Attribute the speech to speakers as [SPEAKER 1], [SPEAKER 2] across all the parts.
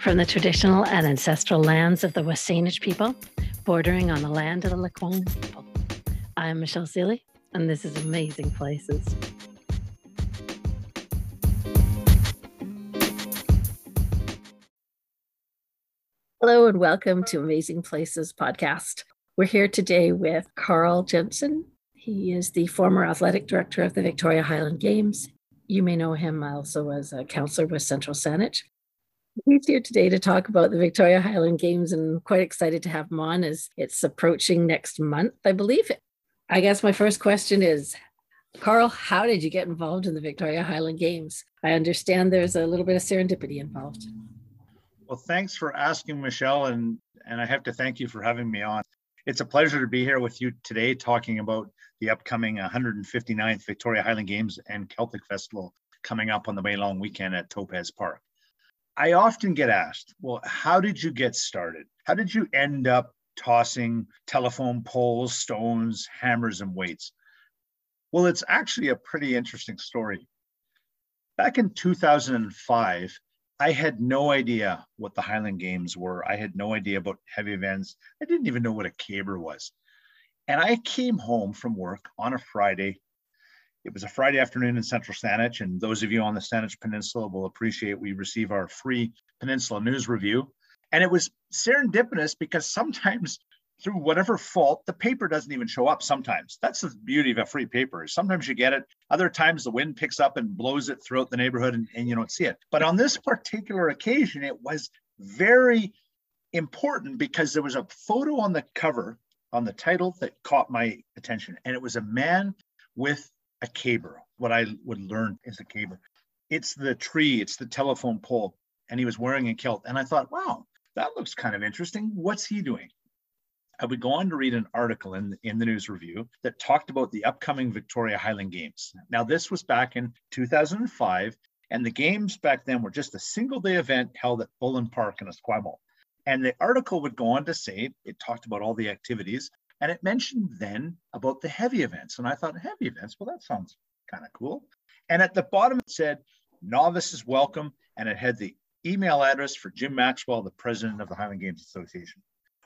[SPEAKER 1] From the traditional and ancestral lands of the Wasanish people, bordering on the land of the Lekwungen people. I'm Michelle Seeley, and this is Amazing Places. Hello, and welcome to Amazing Places podcast. We're here today with Carl Jensen. He is the former athletic director of the Victoria Highland Games. You may know him also as a councillor with Central Saanich. He's here today to talk about the Victoria Highland Games and quite excited to have him on as it's approaching next month, I believe. I guess my first question is Carl, how did you get involved in the Victoria Highland Games? I understand there's a little bit of serendipity involved.
[SPEAKER 2] Well, thanks for asking, Michelle, and and I have to thank you for having me on. It's a pleasure to be here with you today talking about the upcoming 159th Victoria Highland Games and Celtic Festival coming up on the May long weekend at Topaz Park. I often get asked, well, how did you get started? How did you end up tossing telephone poles, stones, hammers, and weights? Well, it's actually a pretty interesting story. Back in 2005, I had no idea what the Highland Games were. I had no idea about heavy events. I didn't even know what a caber was. And I came home from work on a Friday. It was a Friday afternoon in Central Saanich, and those of you on the Saanich Peninsula will appreciate we receive our free Peninsula News Review. And it was serendipitous because sometimes through whatever fault, the paper doesn't even show up sometimes. That's the beauty of a free paper. Sometimes you get it. Other times the wind picks up and blows it throughout the neighborhood and, and you don't see it. But on this particular occasion, it was very important because there was a photo on the cover on the title that caught my attention. And it was a man with a caber, what I would learn is a caber. It's the tree, it's the telephone pole. And he was wearing a kilt. And I thought, wow, that looks kind of interesting. What's he doing? I would go on to read an article in, in the news review that talked about the upcoming Victoria Highland Games. Now, this was back in 2005, and the games back then were just a single day event held at Bullen Park in Esquimalt. And the article would go on to say it talked about all the activities, and it mentioned then about the heavy events. And I thought, heavy events, well, that sounds kind of cool. And at the bottom, it said, novices welcome, and it had the email address for Jim Maxwell, the president of the Highland Games Association.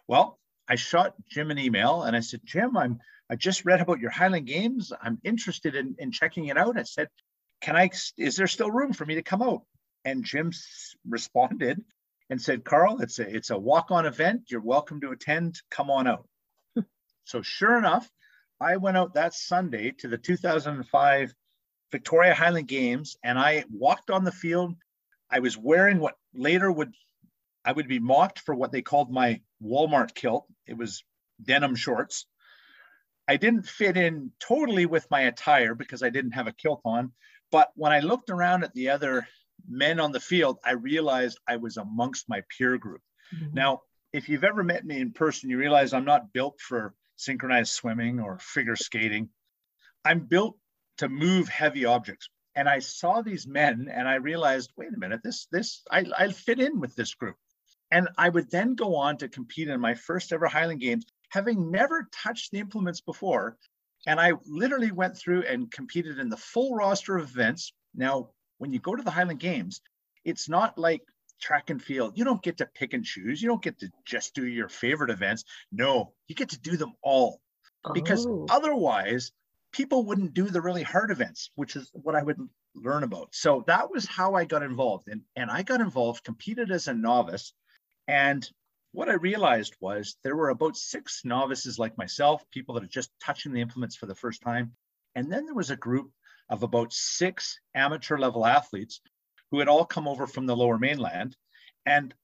[SPEAKER 2] Well, I shot Jim an email and I said, Jim, I'm I just read about your Highland Games. I'm interested in, in checking it out. I said, Can I is there still room for me to come out? And Jim responded and said, Carl, it's a it's a walk-on event. You're welcome to attend. Come on out. So sure enough, I went out that Sunday to the 2005 Victoria Highland Games and I walked on the field. I was wearing what later would I would be mocked for what they called my Walmart kilt. It was denim shorts. I didn't fit in totally with my attire because I didn't have a kilt on. But when I looked around at the other men on the field, I realized I was amongst my peer group. Mm-hmm. Now, if you've ever met me in person, you realize I'm not built for synchronized swimming or figure skating. I'm built to move heavy objects. And I saw these men and I realized, wait a minute, this, this, I, I fit in with this group. And I would then go on to compete in my first ever Highland Games, having never touched the implements before. And I literally went through and competed in the full roster of events. Now, when you go to the Highland Games, it's not like track and field. You don't get to pick and choose. You don't get to just do your favorite events. No, you get to do them all. Because oh. otherwise, people wouldn't do the really hard events, which is what I would learn about. So that was how I got involved. And, and I got involved, competed as a novice, and what I realized was there were about six novices like myself, people that are just touching the implements for the first time. And then there was a group of about six amateur level athletes who had all come over from the lower mainland. And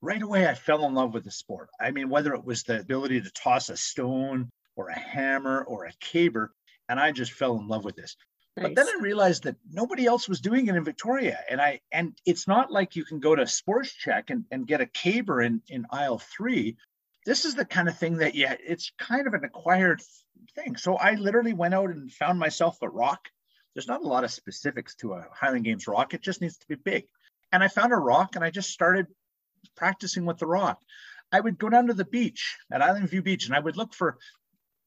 [SPEAKER 2] right away, I fell in love with the sport. I mean, whether it was the ability to toss a stone or a hammer or a caber, and I just fell in love with this. Nice. But then I realized that nobody else was doing it in Victoria. And I and it's not like you can go to Sports Chek and, and get a caber in, in aisle three. This is the kind of thing that yeah, it's kind of an acquired thing. So I literally went out and found myself a rock. There's not a lot of specifics to a Highland Games rock. It just needs to be big. And I found a rock and I just started practicing with the rock. I would go down to the beach at Island View Beach and I would look for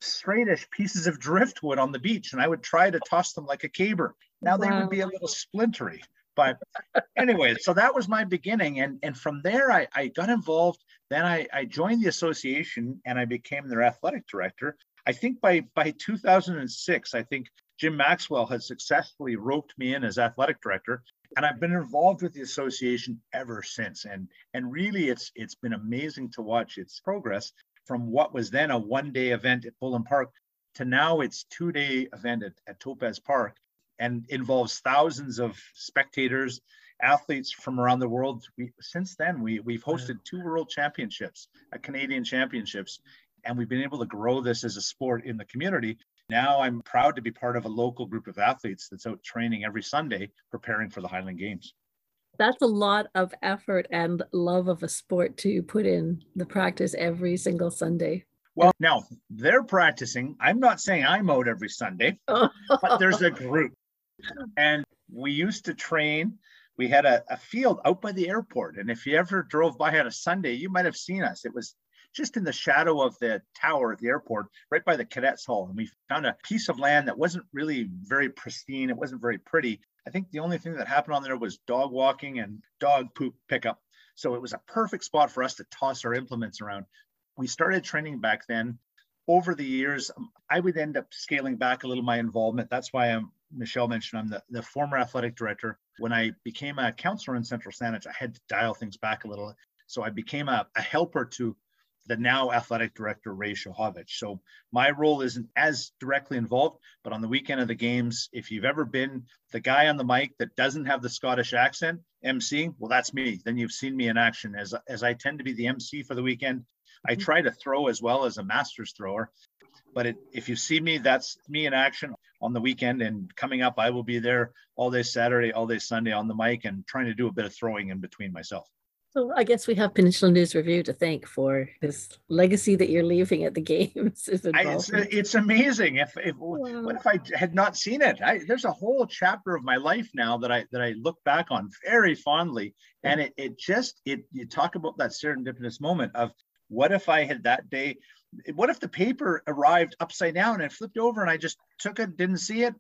[SPEAKER 2] straightish pieces of driftwood on the beach and I would try to toss them like a caber. Now wow. they would be a little splintery, But anyway, so that was my beginning. And, and from there, I, I got involved. Then I, I joined the association and I became their athletic director. I think by, by 2006, I think Jim Maxwell had successfully roped me in as athletic director. And I've been involved with the association ever since. And, and really, it's, it's been amazing to watch its progress from what was then a one day event at Bullen Park to now it's two day event at, at Topaz Park and involves thousands of spectators, athletes from around the world. We, since then, we, we've hosted two world championships, a Canadian championships, and we've been able to grow this as a sport in the community. Now I'm proud to be part of a local group of athletes that's out training every Sunday, preparing for the Highland Games.
[SPEAKER 1] That's a lot of effort and love of a sport to put in the practice every single Sunday.
[SPEAKER 2] Well, now they're practicing. I'm not saying I'm out every Sunday, but there's a group. And we used to train. We had a, a, field out by the airport. And if you ever drove by on a Sunday, you might have seen us. It was just in the shadow of the tower at the airport, right by the cadets hall. And we found a piece of land that wasn't really very pristine. It wasn't very pretty. I think the only thing that happened on there was dog walking and dog poop pickup. So it was a perfect spot for us to toss our implements around. We started training back then. Over the years, um, I would end up scaling back a little my involvement. That's why I'm Michelle mentioned I'm the, the former athletic director. When I became a councillor in Central Saanich, I had to dial things back a little. So I became a, a helper to the now athletic director, Ray Shahovich. So my role isn't as directly involved, but on the weekend of the games, if you've ever been the guy on the mic that doesn't have the Scottish accent, MC, well, that's me. Then you've seen me in action as, as I tend to be the MC for the weekend. I mm-hmm. try to throw as well as a master's thrower. But it, if you see me, that's me in action on the weekend. And coming up, I will be there all day Saturday, all day Sunday on the mic and trying to do a bit of throwing in between myself.
[SPEAKER 1] So I guess we have Peninsula News Review to thank for this legacy that you're leaving at the games.
[SPEAKER 2] I, it's, it's, amazing. If, if wow. what if I had not seen it? I, there's a whole chapter of my life now that I that I look back on very fondly, and it it just it you talk about that serendipitous moment of what if I had that day? What if the paper arrived upside down and flipped over and I just took it, didn't see it?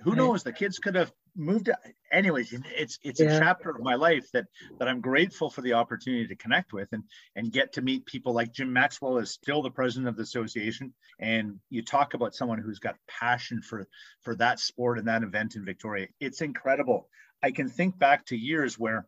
[SPEAKER 2] Who right. knows? The kids could have moved. Anyways, it's it's yeah. a chapter of my life that that I'm grateful for the opportunity to connect with and and get to meet people like Jim Maxwell is still the president of the association. And you talk about someone who's got passion for for that sport and that event in Victoria. It's incredible. I can think back to years where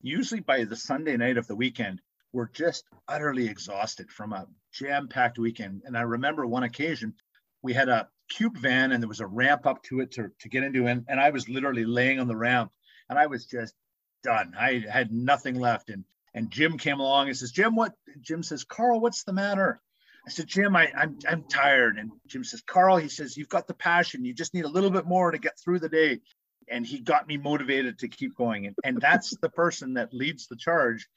[SPEAKER 2] usually by the Sunday night of the weekend, we're just utterly exhausted from a jam-packed weekend. And I remember one occasion we had a cube van and there was a ramp up to it to, to get into and, and I was literally laying on the ramp and I was just done. I had nothing left. And and Jim came along and says, Jim, what Jim says, Carl, what's the matter? I said, Jim, I, I'm I'm tired. And Jim says, Carl, he says, you've got the passion. You just need a little bit more to get through the day. And he got me motivated to keep going. And, and that's the person that leads the charge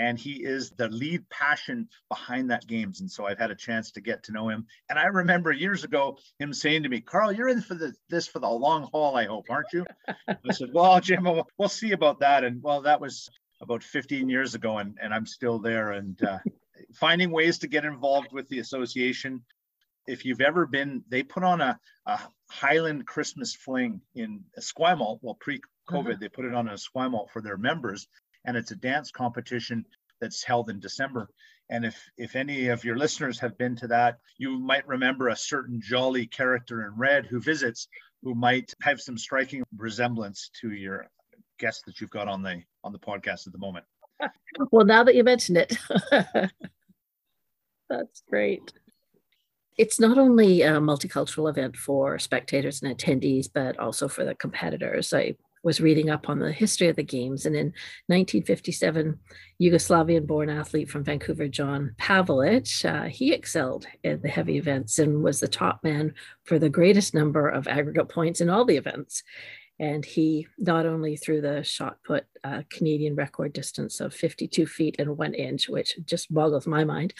[SPEAKER 2] and he is the lead passion behind that games. And so I've had a chance to get to know him. And I remember years ago him saying to me, "Carl, you're in for the, this for the long haul, I hope, aren't you?" I said, "Well, Jim, we'll, see about that." And well, that was about 15 years ago, and, and I'm still there and uh, finding ways to get involved with the association. If you've ever been, they put on a, a Highland Christmas fling in Esquimalt. Well, pre-COVID, uh-huh. they put it on a Esquimalt for their members and it's a dance competition that's held in December. And if if any of your listeners have been to that, you might remember a certain jolly character in red who visits, who might have some striking resemblance to your guest that you've got on the on the podcast at the moment.
[SPEAKER 1] Well, now that you mention it, that's great. It's not only a multicultural event for spectators and attendees, but also for the competitors. I was reading up on the history of the games. And in 1957, Yugoslavian born athlete from Vancouver, John Pavelic, uh, he excelled in the heavy events and was the top man for the greatest number of aggregate points in all the events. And he not only threw the shot put uh, Canadian record distance of 52 feet and one inch, which just boggles my mind,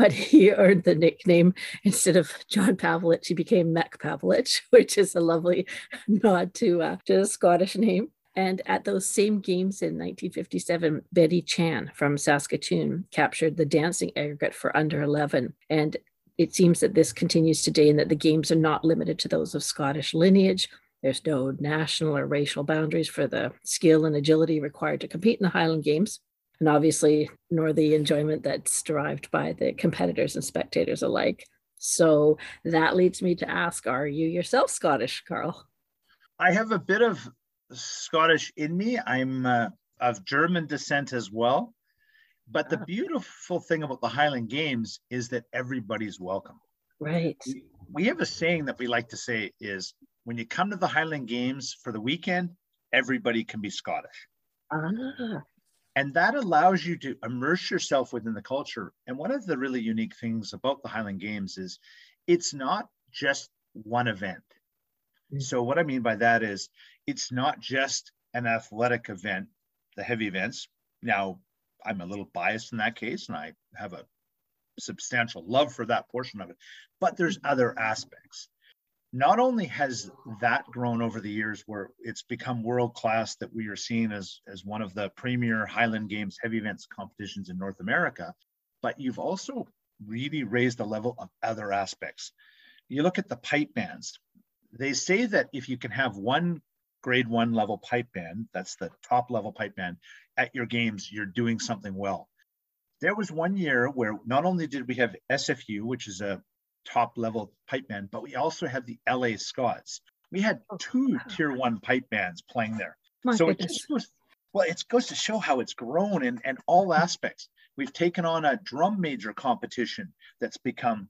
[SPEAKER 1] but he earned the nickname instead of John Pavlich, he became Mac Pavlich, which is a lovely nod to, uh, to a Scottish name. And at those same games in 1957, Betty Chan from Saskatoon captured the dancing aggregate for under 11. And it seems that this continues today and that the games are not limited to those of Scottish lineage. There's no national or racial boundaries for the skill and agility required to compete in the Highland Games. And obviously, nor the enjoyment that's derived by the competitors and spectators alike. So that leads me to ask Are you yourself Scottish, Carl?
[SPEAKER 2] I have a bit of Scottish in me. I'm uh, of German descent as well. But the ah. beautiful thing about the Highland Games is that everybody's welcome.
[SPEAKER 1] Right.
[SPEAKER 2] We have a saying that we like to say is when you come to the Highland Games for the weekend, everybody can be Scottish. Ah. And that allows you to immerse yourself within the culture. And one of the really unique things about the Highland Games is it's not just one event. Mm-hmm. So, what I mean by that is it's not just an athletic event, the heavy events. Now, I'm a little biased in that case, and I have a substantial love for that portion of it. But there's other aspects. Not only has that grown over the years, where it's become world class, that we are seen as as one of the premier Highland Games heavy events competitions in North America, but you've also really raised the level of other aspects. You look at the pipe bands. They say that if you can have one grade one level pipe band, that's the top level pipe band, at your games, you're doing something well. There was one year where not only did we have SFU, which is a top level pipe band, but we also had the LA Scots. We had oh, two tier one pipe bands playing there. My so goodness. it just goes, well, it goes to show how it's grown in, in all mm-hmm. aspects. We've taken on a drum major competition that's become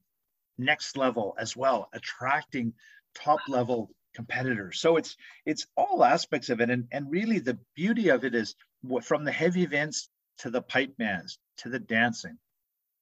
[SPEAKER 2] next level as well, attracting top level competitors. So it's it's all aspects of it, and and really the beauty of it is from the heavy events to the pipe bands to the dancing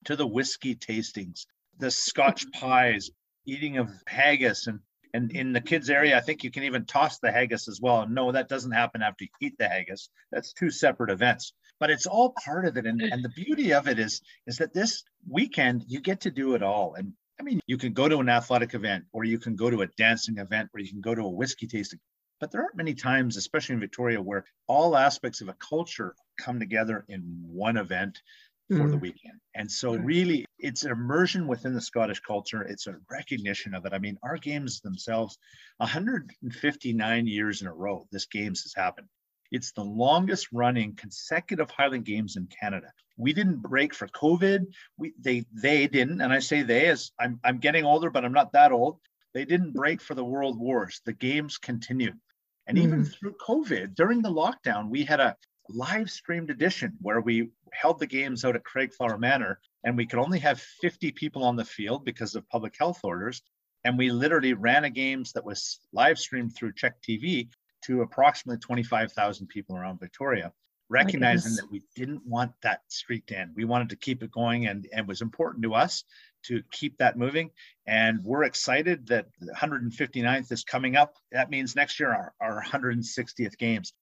[SPEAKER 2] to the whiskey tastings, the Scotch pies, eating of haggis, and and in the kids area, I think you can even toss the haggis as well. No, that doesn't happen after you eat the haggis. That's two separate events, but it's all part of it. And, and the beauty of it is, is that this weekend you get to do it all. And I mean, you can go to an athletic event, or you can go to a dancing event, or you can go to a whiskey tasting. But there aren't many times, especially in Victoria, where all aspects of a culture come together in one event for mm. the weekend. And so, really, it's an immersion within the Scottish culture. It's a recognition of it. I mean, our games themselves, 159 years in a row, this games has happened. It's the longest running consecutive Highland Games in Canada. We didn't break for COVID. We they they didn't, and I say they as I'm I'm getting older, but I'm not that old. They didn't break for the world wars. The games continued. And mm even through COVID, during the lockdown, we had a live streamed edition where we held the games out at Craigflower Manor and we could only have 50 people on the field because of public health orders. And we literally ran a games that was live streamed through CHEK TV to approximately 25,000 people around Victoria, recognizing that we didn't want that streak to end. We wanted to keep it going, and, and it was important to us to keep that moving. And we're excited that the 159th is coming up. That means next year our, our 160th games.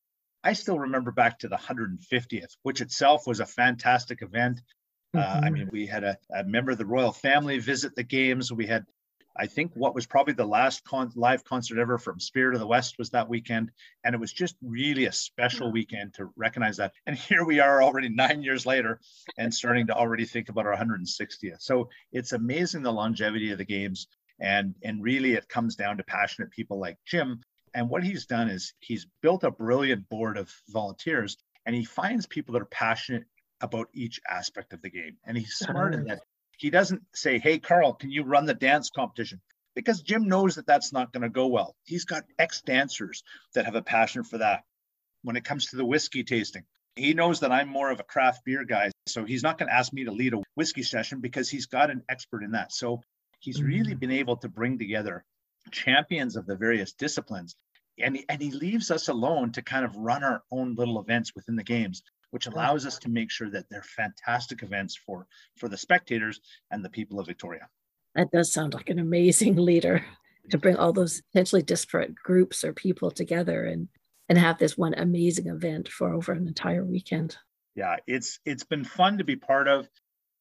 [SPEAKER 2] I still remember back to the 150th, which itself was a fantastic event. Mm-hmm. Uh, I mm-hmm. mean, we had a, a, member of the royal family visit the games. We had I think what was probably the last con- live concert ever from Spirit of the West was that weekend. And it was just really a special weekend to recognize that. And here we are already nine years later and starting to already think about our 160th. So it's amazing the longevity of the games. And, and really, it comes down to passionate people like Jim. And what he's done is he's built a brilliant board of volunteers and he finds people that are passionate about each aspect of the game. And he's smart in that he doesn't say, Hey, Carl, can you run the dance competition? Because Jim knows that that's not going to go well. He's got ex dancers that have a passion for that. When it comes to the whiskey tasting, he knows that I'm more of a craft beer guy. So he's not going to ask me to lead a whiskey session because he's got an expert in that. So he's really mm-hmm. been able to bring together champions of the various disciplines. And, and he leaves us alone to kind of run our own little events within the games which allows us to make sure that they're fantastic events for for the spectators and the people of Victoria.
[SPEAKER 1] That does sound like an amazing leader to bring all those potentially disparate groups or people together and and have this one amazing event for over an entire weekend.
[SPEAKER 2] Yeah, it's it's been fun to be part of.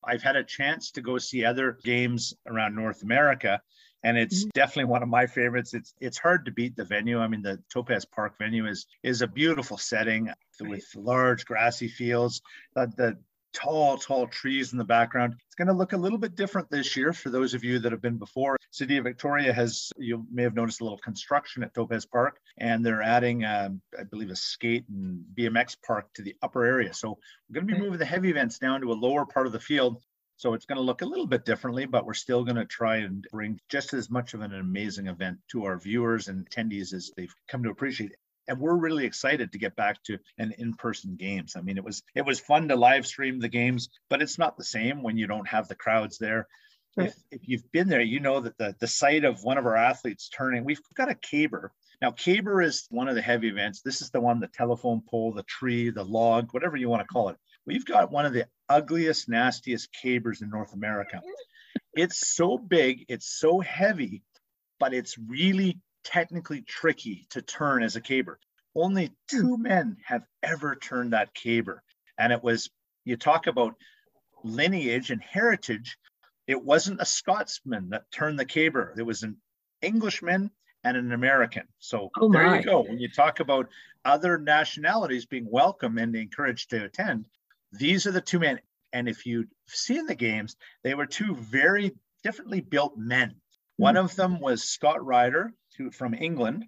[SPEAKER 2] I've had a chance to go see other games around North America and it's mm-hmm. definitely one of my favorites. It's it's hard to beat the venue. I mean, the Topaz Park venue is is a beautiful setting with large grassy fields. The, the tall, tall trees in the background. It's going to look a little bit different this year for those of you that have been before. City of Victoria has, you may have noticed a little construction at Topaz Park, and they're adding, um, I believe, a skate and BMX park to the upper area. So we're going to be moving the heavy events down to a lower part of the field. So it's going to look a little bit differently, but we're still going to try and bring just as much of an amazing event to our viewers and attendees as they've come to appreciate. And we're really excited to get back to an in-person games. I mean it was it was fun to live stream the games but it's not the same when you don't have the crowds there. Right. if, if you've been there you know that the, the sight of one of our athletes turning we've got a caber. Now caber is one of the heavy events. This is the one the telephone pole the tree the log whatever you want to call it we've got one of the ugliest nastiest cabers in north america it's so big it's so heavy but it's really technically tricky to turn as a caber. Only two men have ever turned that caber. And it was, you talk about lineage and heritage. It wasn't a Scotsman that turned the caber. It was an Englishman and an American. So oh there you go. When you talk about other nationalities being welcome and encouraged to attend, these are the two men. And if you've seen the games, they were two very differently built men. One hmm. of them was Scott Ryder, to, from England,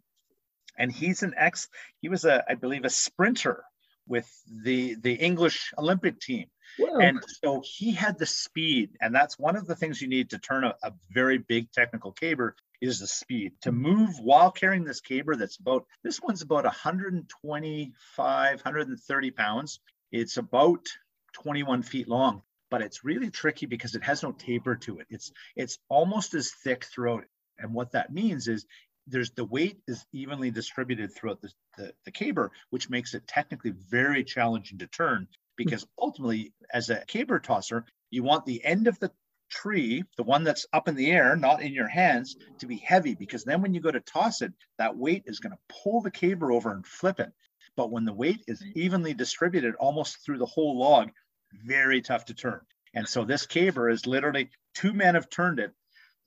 [SPEAKER 2] and he's an ex. He was a, I believe, a sprinter with the the English Olympic team, Whoa. and so he had the speed, and that's one of the things you need to turn a, a very big technical caber is the speed to move while carrying this caber that's about this one's about 125 130 pounds it's about 21 feet long but it's really tricky because it has no taper to it it's it's almost as thick throughout and what that means is there's the weight is evenly distributed throughout the, the, the caber, which makes it technically very challenging to turn because ultimately, as a caber tosser, you want the end of the tree, the one that's up in the air, not in your hands, to be heavy because then when you go to toss it, that weight is going to pull the caber over and flip it. But when the weight is evenly distributed almost through the whole log, very tough to turn. And so this caber is literally two men have turned it.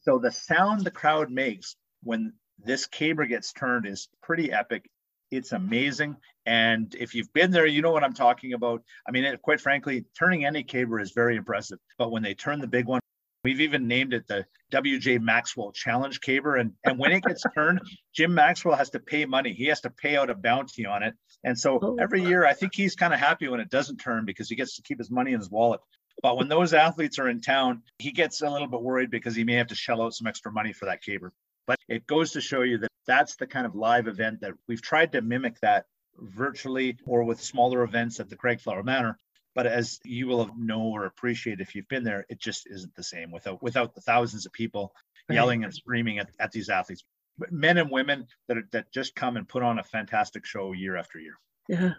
[SPEAKER 2] So the sound the crowd makes when this caber gets turned is pretty epic. It's amazing. And if you've been there, you know what I'm talking about. I mean, it, quite frankly, turning any caber is very impressive. But when they turn the big one, we've even named it the WJ Maxwell Challenge Caber. And, and when it gets turned, Jim Maxwell has to pay money. He has to pay out a bounty on it. And so oh, every year, I think he's kind of happy when it doesn't turn because he gets to keep his money in his wallet. But when those athletes are in town, he gets a little bit worried because he may have to shell out some extra money for that caber. But it goes to show you that that's the kind of live event that we've tried to mimic that virtually or with smaller events at the Craigflower Manor. But as you will know or appreciate if you've been there, it just isn't the same without without the thousands of people yelling and screaming at, at these athletes, men and women that are, that just come and put on a fantastic show year after year.
[SPEAKER 1] Yeah.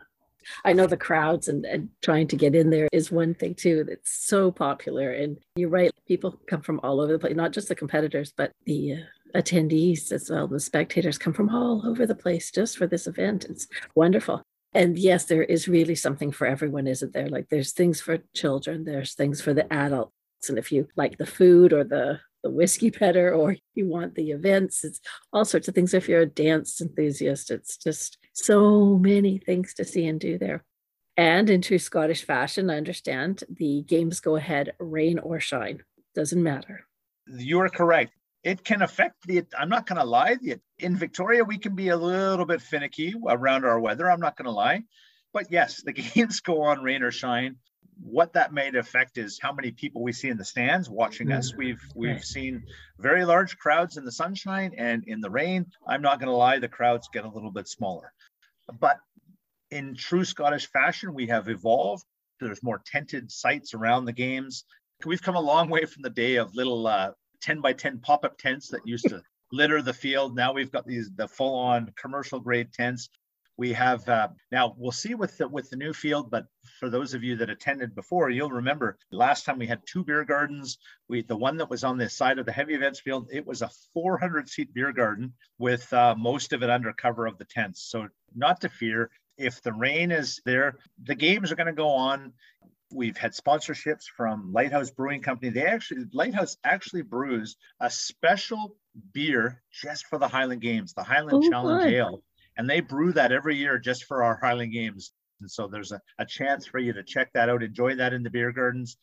[SPEAKER 1] I know the crowds and, and trying to get in there is one thing too that's so popular. And you're right, people come from all over the place, not just the competitors, but the uh, attendees as well. The spectators come from all over the place just for this event. It's wonderful. And yes, there is really something for everyone, isn't there? Like there's things for children, there's things for the adults. And if you like the food or the the whiskey better or you want the events, it's all sorts of things. If you're a dance enthusiast, it's just so many things to see and do there. And in true Scottish fashion, I understand the games go ahead, rain or shine, doesn't matter.
[SPEAKER 2] You are correct. It can affect the, I'm not going to lie, the, in Victoria, we can be a little bit finicky around our weather. I'm not going to lie. But yes, the games go on rain or shine. What that might affect is how many people we see in the stands watching mm-hmm. us. We've we've seen very large crowds in the sunshine and in the rain. I'm not going to lie, the crowds get a little bit smaller. But in true Scottish fashion, we have evolved. There's more tented sites around the games. We've come a long way from the day of little uh, 10 by 10 pop-up tents that used to litter the field. Now we've got these the full-on commercial grade tents. We have uh, now we'll see with the with the new field, but for those of you that attended before, you'll remember last time we had two beer gardens. We the one that was on the side of the heavy events field, it was a 400 seat beer garden with uh, most of it under cover of the tents. So not to fear. If the rain is there, the games are going to go on. We've had sponsorships from Lighthouse Brewing Company. They actually, Lighthouse actually brews a special beer just for the Highland Games, the Highland oh, Challenge good. Ale. And they brew that every year just for our Highland Games. And so there's a, a chance for you to check that out, enjoy that in the beer gardens.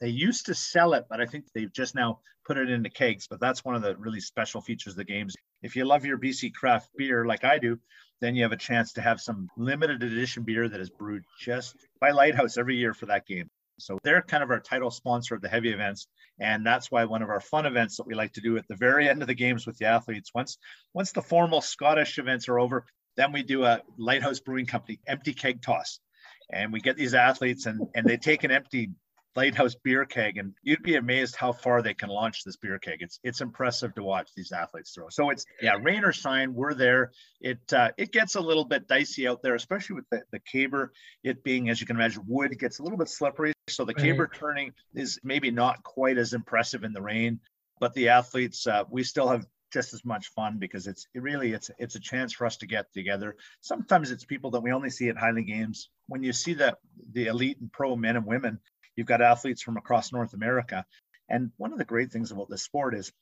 [SPEAKER 2] They used to sell it, but I think they've just now put it into kegs. But that's one of the really special features of the games. If you love your BC craft beer like I do, then you have a chance to have some limited edition beer that is brewed just by Lighthouse every year for that game. So they're kind of our title sponsor of the heavy events. And that's why one of our fun events that we like to do at the very end of the games with the athletes, once once the formal Scottish events are over, then we do a Lighthouse Brewing Company empty keg toss. And we get these athletes and, and they take an empty lighthouse beer keg and you'd be amazed how far they can launch this beer keg it's it's impressive to watch these athletes throw so it's yeah rain or shine we're there it uh, it gets a little bit dicey out there especially with the, the caber it being as you can imagine wood gets a little bit slippery so the right. caber turning is maybe not quite as impressive in the rain but the athletes uh, we still have just as much fun because it's it really it's it's a chance for us to get together. Sometimes it's people that we only see at Highland Games. When you see that the elite and pro men and women, You've got athletes from across North America. And one of the great things about this sport is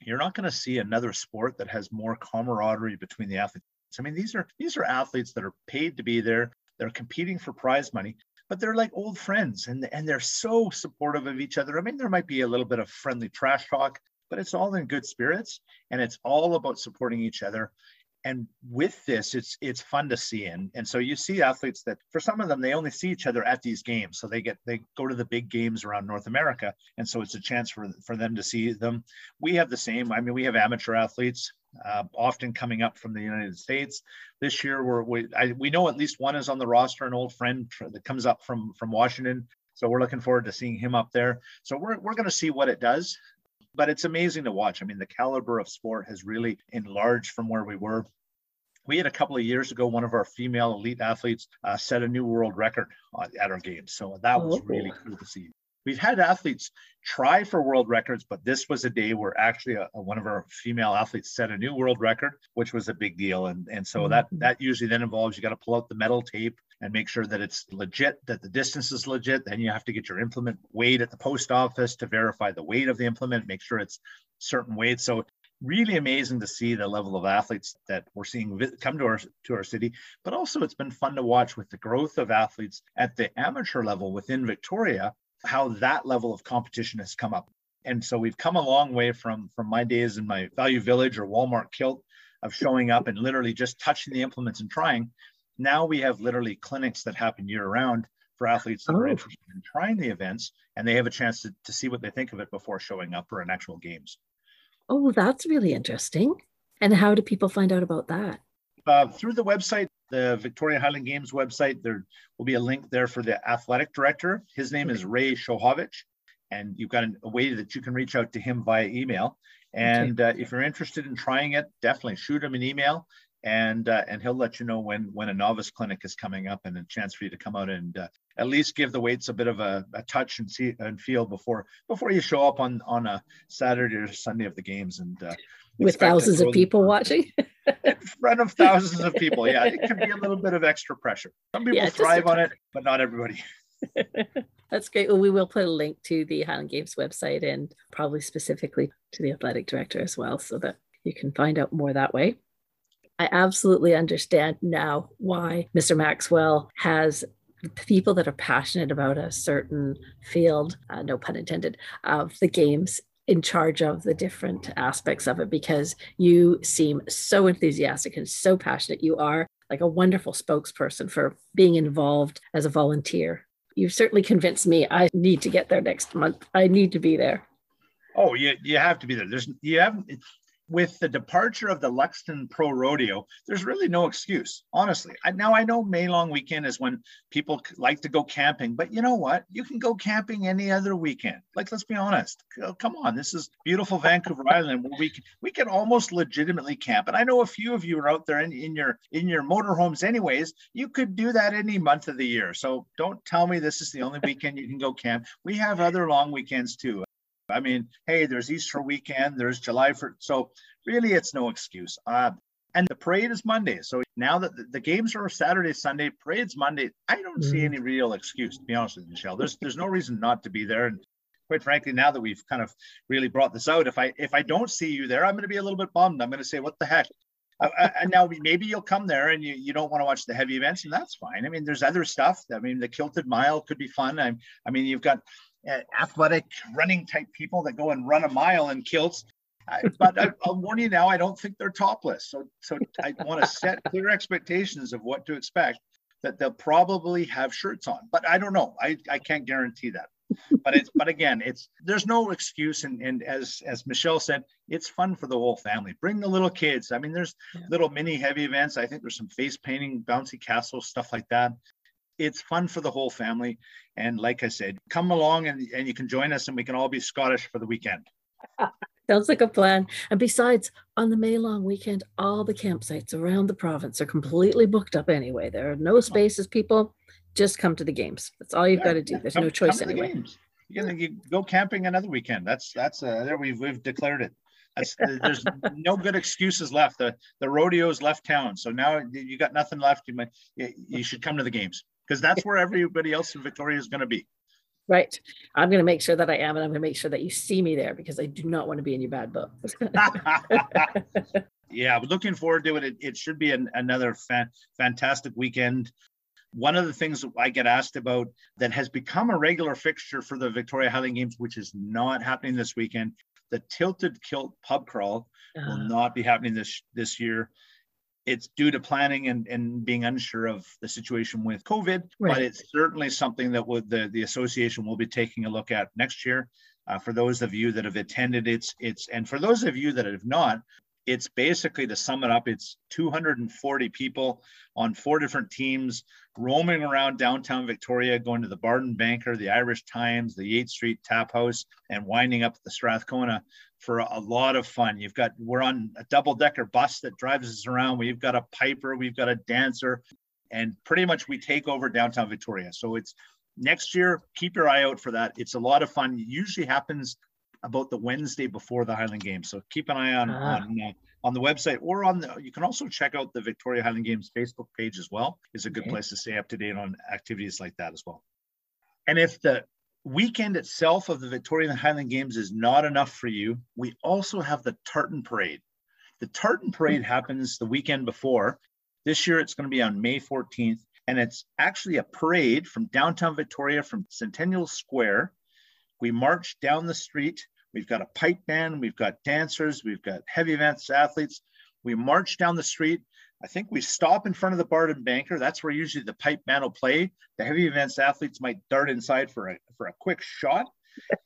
[SPEAKER 2] you're not going to see another sport that has more camaraderie between the athletes. I mean, these are these are athletes that are paid to be there. They're competing for prize money, but they're like old friends and, and they're so supportive of each other. I mean, there might be a little bit of friendly trash talk, but it's all in good spirits and it's all about supporting each other and with this it's it's fun to see and and so you see athletes that for some of them they only see each other at these games so they get they go to the big games around north america and so it's a chance for for them to see them. We have the same i mean we have amateur athletes uh, often coming up from the united states. This year we're we, I, we know at least one is on the roster an old friend that comes up from from washington so we're looking forward to seeing him up there. So we're, we're going to see what it does but it's amazing to watch. I mean, the caliber of sport has really enlarged from where we were. We had a couple of years ago, one of our female elite athletes uh, set a new world record at our games. So that was oh. really cool to see. We've had athletes try for world records, but this was a day where actually a, a, one of our female athletes set a new world record, which was a big deal. And, and so mm-hmm. that that usually then involves you got to pull out the metal tape and make sure that it's legit, that the distance is legit. Then you have to get your implement weighed at the post office to verify the weight of the implement, make sure it's certain weight. So really amazing to see the level of athletes that we're seeing come to our to our city but also it's been fun to watch with the growth of athletes at the amateur level within victoria how that level of competition has come up and so we've come a long way from from my days in my value village or walmart kilt of showing up and literally just touching the implements and trying now we have literally clinics that happen year round for athletes that oh. are interested in trying the events and they have a chance to, to see what they think of it before showing up for an actual games.
[SPEAKER 1] Oh, that's really interesting. And how do people find out about that?
[SPEAKER 2] Uh, through the website, the Victoria Highland Games website, there will be a link there for the athletic director. His name is Ray Shohovich, and you've got a way that you can reach out to him via email. And uh, if you're interested in trying it, definitely shoot him an email and uh, and he'll let you know when when a novice clinic is coming up and a chance for you to come out and uh, at least give the weights a bit of a, a, touch and see and feel before before you show up on on a Saturday or Sunday of the games. And uh,
[SPEAKER 1] with thousands of people watching
[SPEAKER 2] in front of thousands of people. Yeah, it can be a little bit of extra pressure. Some people yeah, thrive on it, but not everybody.
[SPEAKER 1] That's great. Well, we will put a link to the Highland Games website and probably specifically to the athletic director as well, so that you can find out more that way. I absolutely understand now why Mr. Maxwell has people that are passionate about a certain field, uh, no pun intended, of the games in charge of the different aspects of it because you seem so enthusiastic and so passionate. You are like a wonderful spokesperson for being involved as a volunteer. You've certainly convinced me I need to get there next month. I need to be there.
[SPEAKER 2] Oh, you, you have to be there. There's you have with the departure of the Luxton Pro Rodeo, there's really no excuse, honestly. I, now I know May long weekend is when people like to go camping, but you know what? You can go camping any other weekend. Like, let's be honest. Oh, come on, this is beautiful Vancouver Island where we can, we can almost legitimately camp. And I know a few of you are out there in, in your in your motorhomes, anyways. You could do that any month of the year. So don't tell me this is the only weekend you can go camp. We have other long weekends too. I mean, hey, there's Easter weekend, there's July for so really it's no excuse. Uh, and the parade is Monday. So now that the, games are Saturday, Sunday, parade's Monday, I don't see mm-hmm. any real excuse to be honest with you, Michelle. There's there's no reason not to be there. And quite frankly, now that we've kind of really brought this out, if I if I don't see you there, I'm going to be a little bit bummed. I'm going to say, what the heck? uh, and now maybe you'll come there and you, you don't want to watch the heavy events, and that's fine. I mean, there's other stuff. I mean, the kilted mile could be fun. I, I mean, you've got athletic running type people that go and run a mile in kilts. but I, will warn you now, I don't think they're topless. So, so I want to set clear expectations of what to expect. That they'll probably have shirts on, but I don't know. I, I can't guarantee that but it's but again it's there's no excuse and, and as as michelle said it's fun for the whole family bring the little kids i mean there's yeah. little mini heavy events i think there's some face painting bouncy castle stuff like that it's fun for the whole family and like i said come along and, and you can join us and we can all be scottish for the weekend
[SPEAKER 1] Sounds like a plan. And besides, on the May long weekend, all the campsites around the province are completely booked up anyway. There are no spaces, people just come to the games. That's all you've yeah, got to do. There's come, no choice anyway.
[SPEAKER 2] You can you go camping another weekend. That's that's uh, there we've we've declared it. That's, there's no good excuses left. The the rodeo's left town, so now you got nothing left. You might you should come to the games because that's where everybody else in Victoria is going to be.
[SPEAKER 1] Right. I'm going to make sure that I am, and I'm going to make sure that you see me there because I do not want to be in your bad book.
[SPEAKER 2] yeah, looking forward to it. It, it should be an, another fan, fantastic weekend. One of the things I get asked about that has become a regular fixture for the Victoria Highland Games, which is not happening this weekend, the Tilted Kilt Pub Crawl uh-huh. will not be happening this this year. It's due to planning and, and being unsure of the situation with COVID, right. but it's certainly something that would the, the association will be taking a look at next year. Uh, for those of you that have attended, it's it's and for those of you that have not, it's basically to sum it up, it's 240 people on four different teams roaming around downtown Victoria, going to the Bard and Banker, the Irish Times, the Yates Street Tap House, and winding up at the Strathcona for a lot of fun. You've got we're on a double decker bus that drives us around. We've got a piper, we've got a dancer, and pretty much we take over downtown Victoria. So it's next year. Keep your eye out for that. It's a lot of fun. It usually happens about the Wednesday before the Highland Games. So keep an eye on ah. on, uh, on the website or on the. You can also check out the Victoria Highland Games Facebook page as well. Is a good okay. place to stay up to date on activities like that as well. And if the weekend itself of the Victoria Highland Games is not enough for you, we also have the Tartan Parade. The Tartan Parade hmm. happens the weekend before. This year it's going to be on May 14th, and it's actually a parade from downtown Victoria from Centennial Square we march down the street. We've got a pipe band, we've got dancers, we've got heavy events athletes. We march down the street. I think we stop in front of the Bard and Banker. That's where usually the pipe band will play. The heavy events athletes might dart inside for a, for a quick shot.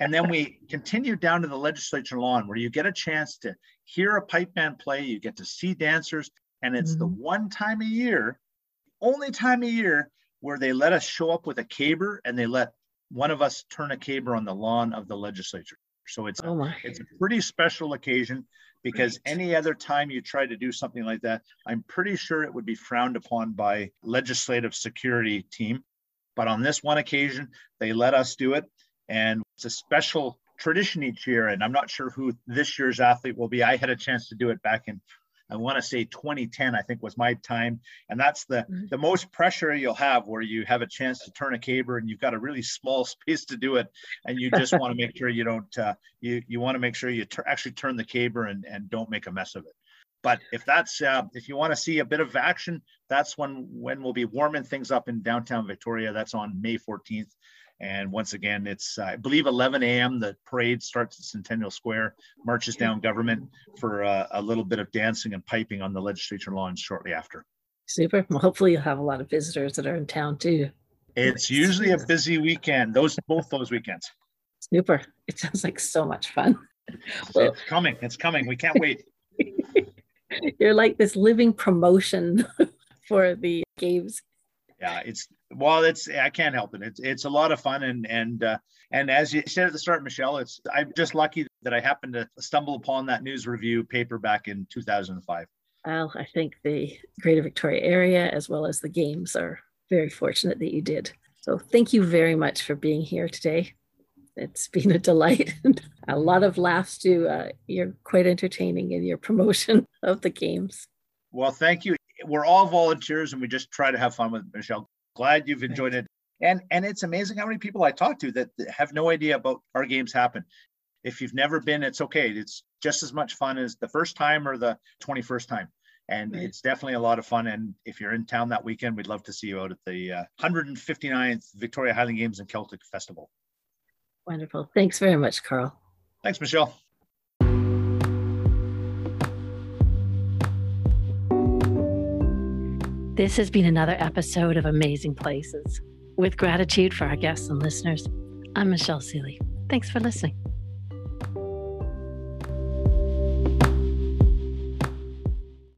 [SPEAKER 2] and then we continue down to the legislature lawn where you get a chance to hear a pipe band play. You get to see dancers. And it's mm-hmm. the one time a year, only time a year where they let us show up with a caber and they let one of us turn a caber on the lawn of the legislature. So it's oh it's a pretty special occasion because any other time you try to do something like that, I'm pretty sure it would be frowned upon by legislative security team. But on this one occasion, they let us do it, and it's a special tradition each year. And I'm not sure who this year's athlete will be. I had a chance to do it back in I want to say 2010, I think was my time. And that's the, mm-hmm. the most pressure you'll have where you have a chance to turn a caber and you've got a really small space to do it. And you just want to make sure you don't, uh, you, you want to make sure you t- actually turn the caber and, and don't make a mess of it. But if that's, uh, if you want to see a bit of action, that's when, when we'll be warming things up in downtown Victoria. That's on May 14th. And once again, it's, uh, I believe, 11 a.m. The parade starts at Centennial Square, marches down government for uh, a little bit of dancing and piping on the legislature lawn shortly after.
[SPEAKER 1] Super. Well, hopefully, you'll have a lot of visitors that are in town too.
[SPEAKER 2] It's usually a busy weekend, those both those weekends.
[SPEAKER 1] Super. It sounds like so much fun.
[SPEAKER 2] Well, it's coming. It's coming. We can't wait.
[SPEAKER 1] You're like this living promotion for the games.
[SPEAKER 2] Yeah, it's well, it's I can't help it. It's it's a lot of fun and and uh, and as you said at the start, Michelle, it's I'm just lucky that I happened to stumble upon that news review paper back in 2005.
[SPEAKER 1] Well, I think the Greater Victoria area as well as the games are very fortunate that you did. So thank you very much for being here today. It's been a delight and a lot of laughs too. Uh, you're quite entertaining in your promotion of the games.
[SPEAKER 2] Well, thank you. We're all volunteers and we just try to have fun with Michelle glad you've enjoyed it. And and it's amazing how many people I talk to that have no idea about our games happen. If you've never been, it's okay. It's just as much fun as the first time or the 21st time. and right. it's definitely a lot of fun. And if you're in town that weekend, we'd love to see you out at the uh, 159th Victoria Highland Games and Celtic Festival.
[SPEAKER 1] Wonderful. Thanks very much, Carl.
[SPEAKER 2] Thanks, Michelle.
[SPEAKER 1] This has been another episode of Amazing Places. With gratitude for our guests and listeners, I'm Michelle Seeley. Thanks for listening.